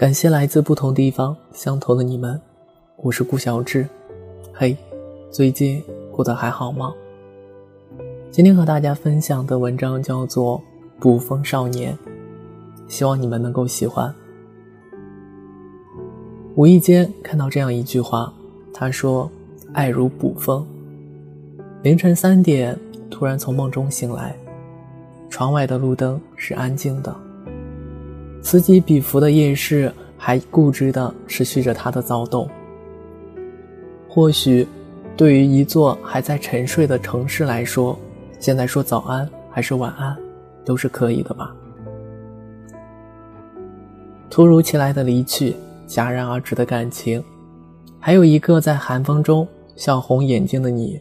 感谢来自不同地方相同的你们，我是顾小志。嘿，最近过得还好吗？今天和大家分享的文章叫做《捕风少年》，希望你们能够喜欢。无意间看到这样一句话，他说：“爱如捕风。”凌晨三点，突然从梦中醒来，窗外的路灯是安静的。此起彼伏的夜市还固执地持续着它的躁动。或许，对于一座还在沉睡的城市来说，现在说早安还是晚安，都是可以的吧。突如其来的离去，戛然而止的感情，还有一个在寒风中笑红眼睛的你。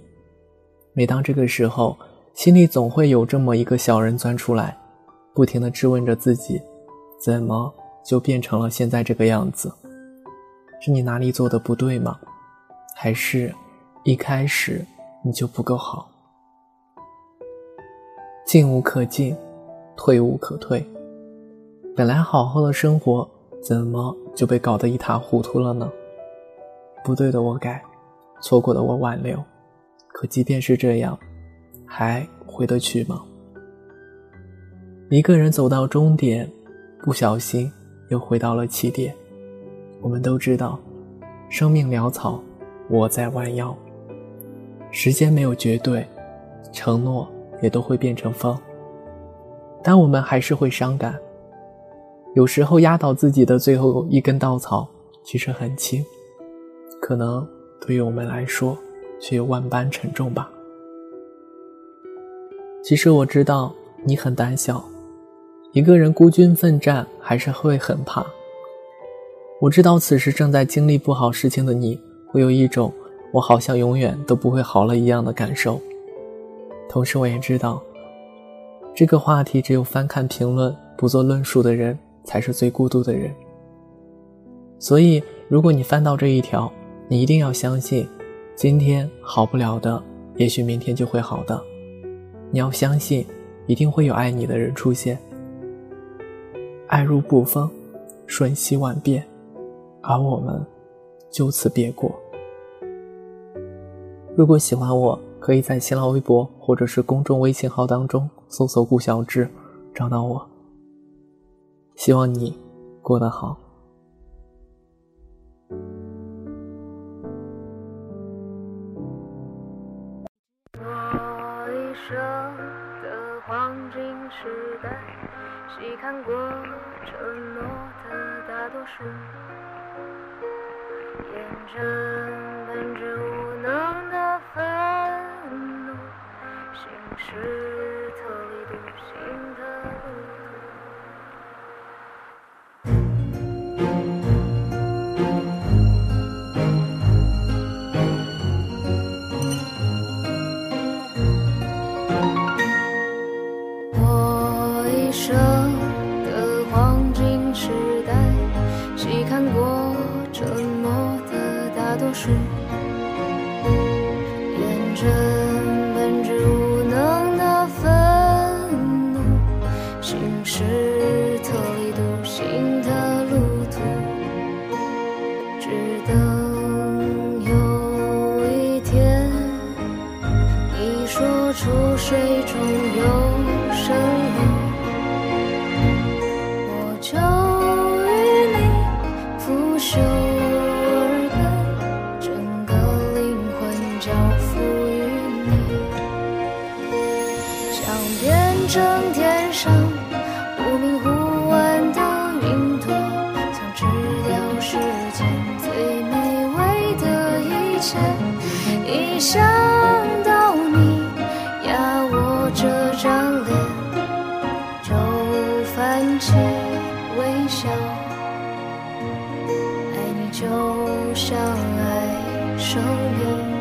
每当这个时候，心里总会有这么一个小人钻出来，不停地质问着自己。怎么就变成了现在这个样子？是你哪里做的不对吗？还是，一开始你就不够好？进无可进，退无可退。本来好好的生活，怎么就被搞得一塌糊涂了呢？不对的我改，错过的我挽留。可即便是这样，还回得去吗？一个人走到终点。不小心又回到了起点。我们都知道，生命潦草，我在弯腰。时间没有绝对，承诺也都会变成风。但我们还是会伤感。有时候压倒自己的最后一根稻草其实很轻，可能对于我们来说却有万般沉重吧。其实我知道你很胆小。一个人孤军奋战，还是会很怕。我知道此时正在经历不好事情的你，会有一种我好像永远都不会好了一样的感受。同时，我也知道，这个话题只有翻看评论不做论述的人才是最孤独的人。所以，如果你翻到这一条，你一定要相信，今天好不了的，也许明天就会好的。你要相信，一定会有爱你的人出现。爱如不风，瞬息万变，而我们就此别过。如果喜欢我，可以在新浪微博或者是公众微信号当中搜索“顾小志”，找到我。希望你过得好。我一生的黄金时代。细看过承诺的大多数，沿着验证本质无能的愤怒，行尸特立独行的路途，只等有一天，你说出水中有世间最美味的一切。一想到你呀我这张脸，就泛起微笑。爱你就像爱生命。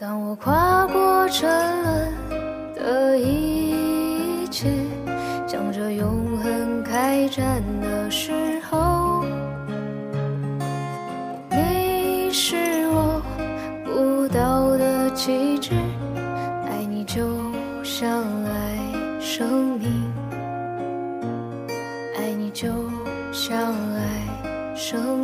当我跨过沉沦的一切，向着永恒开战的时候，你是我不倒的旗帜，爱你就像爱生命。爱你就像爱生命。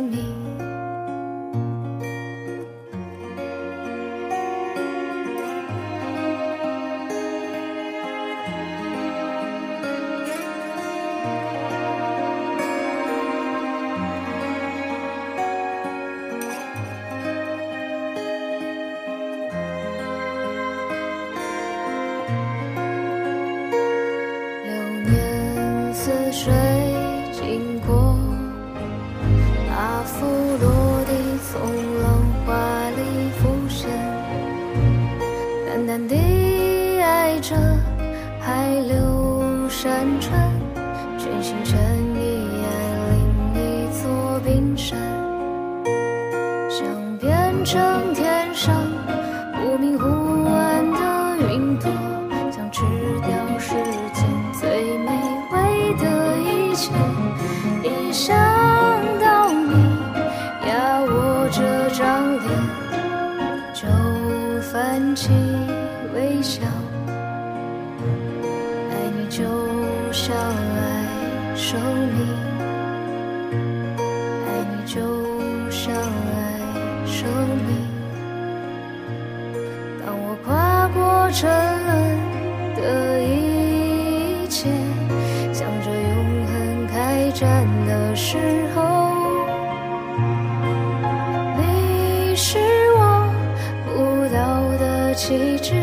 流山川，全心全意爱另一座冰山，想变成天上忽明忽暗的云朵，想吃掉世间最美味。的一切，一想到你压我这张脸，就泛起微笑。像爱生命，爱你就像爱生命。当我跨过沉沦的一切。向着永恒开战的时候，你是我不到的旗帜，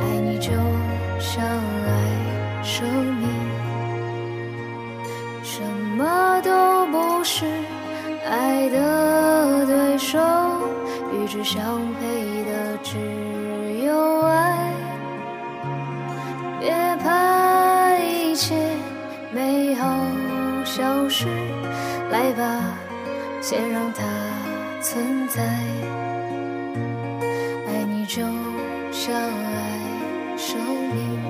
爱你就只相配的只有爱，别怕一切美好。消失，来吧，先让它存在。爱你就像爱生命，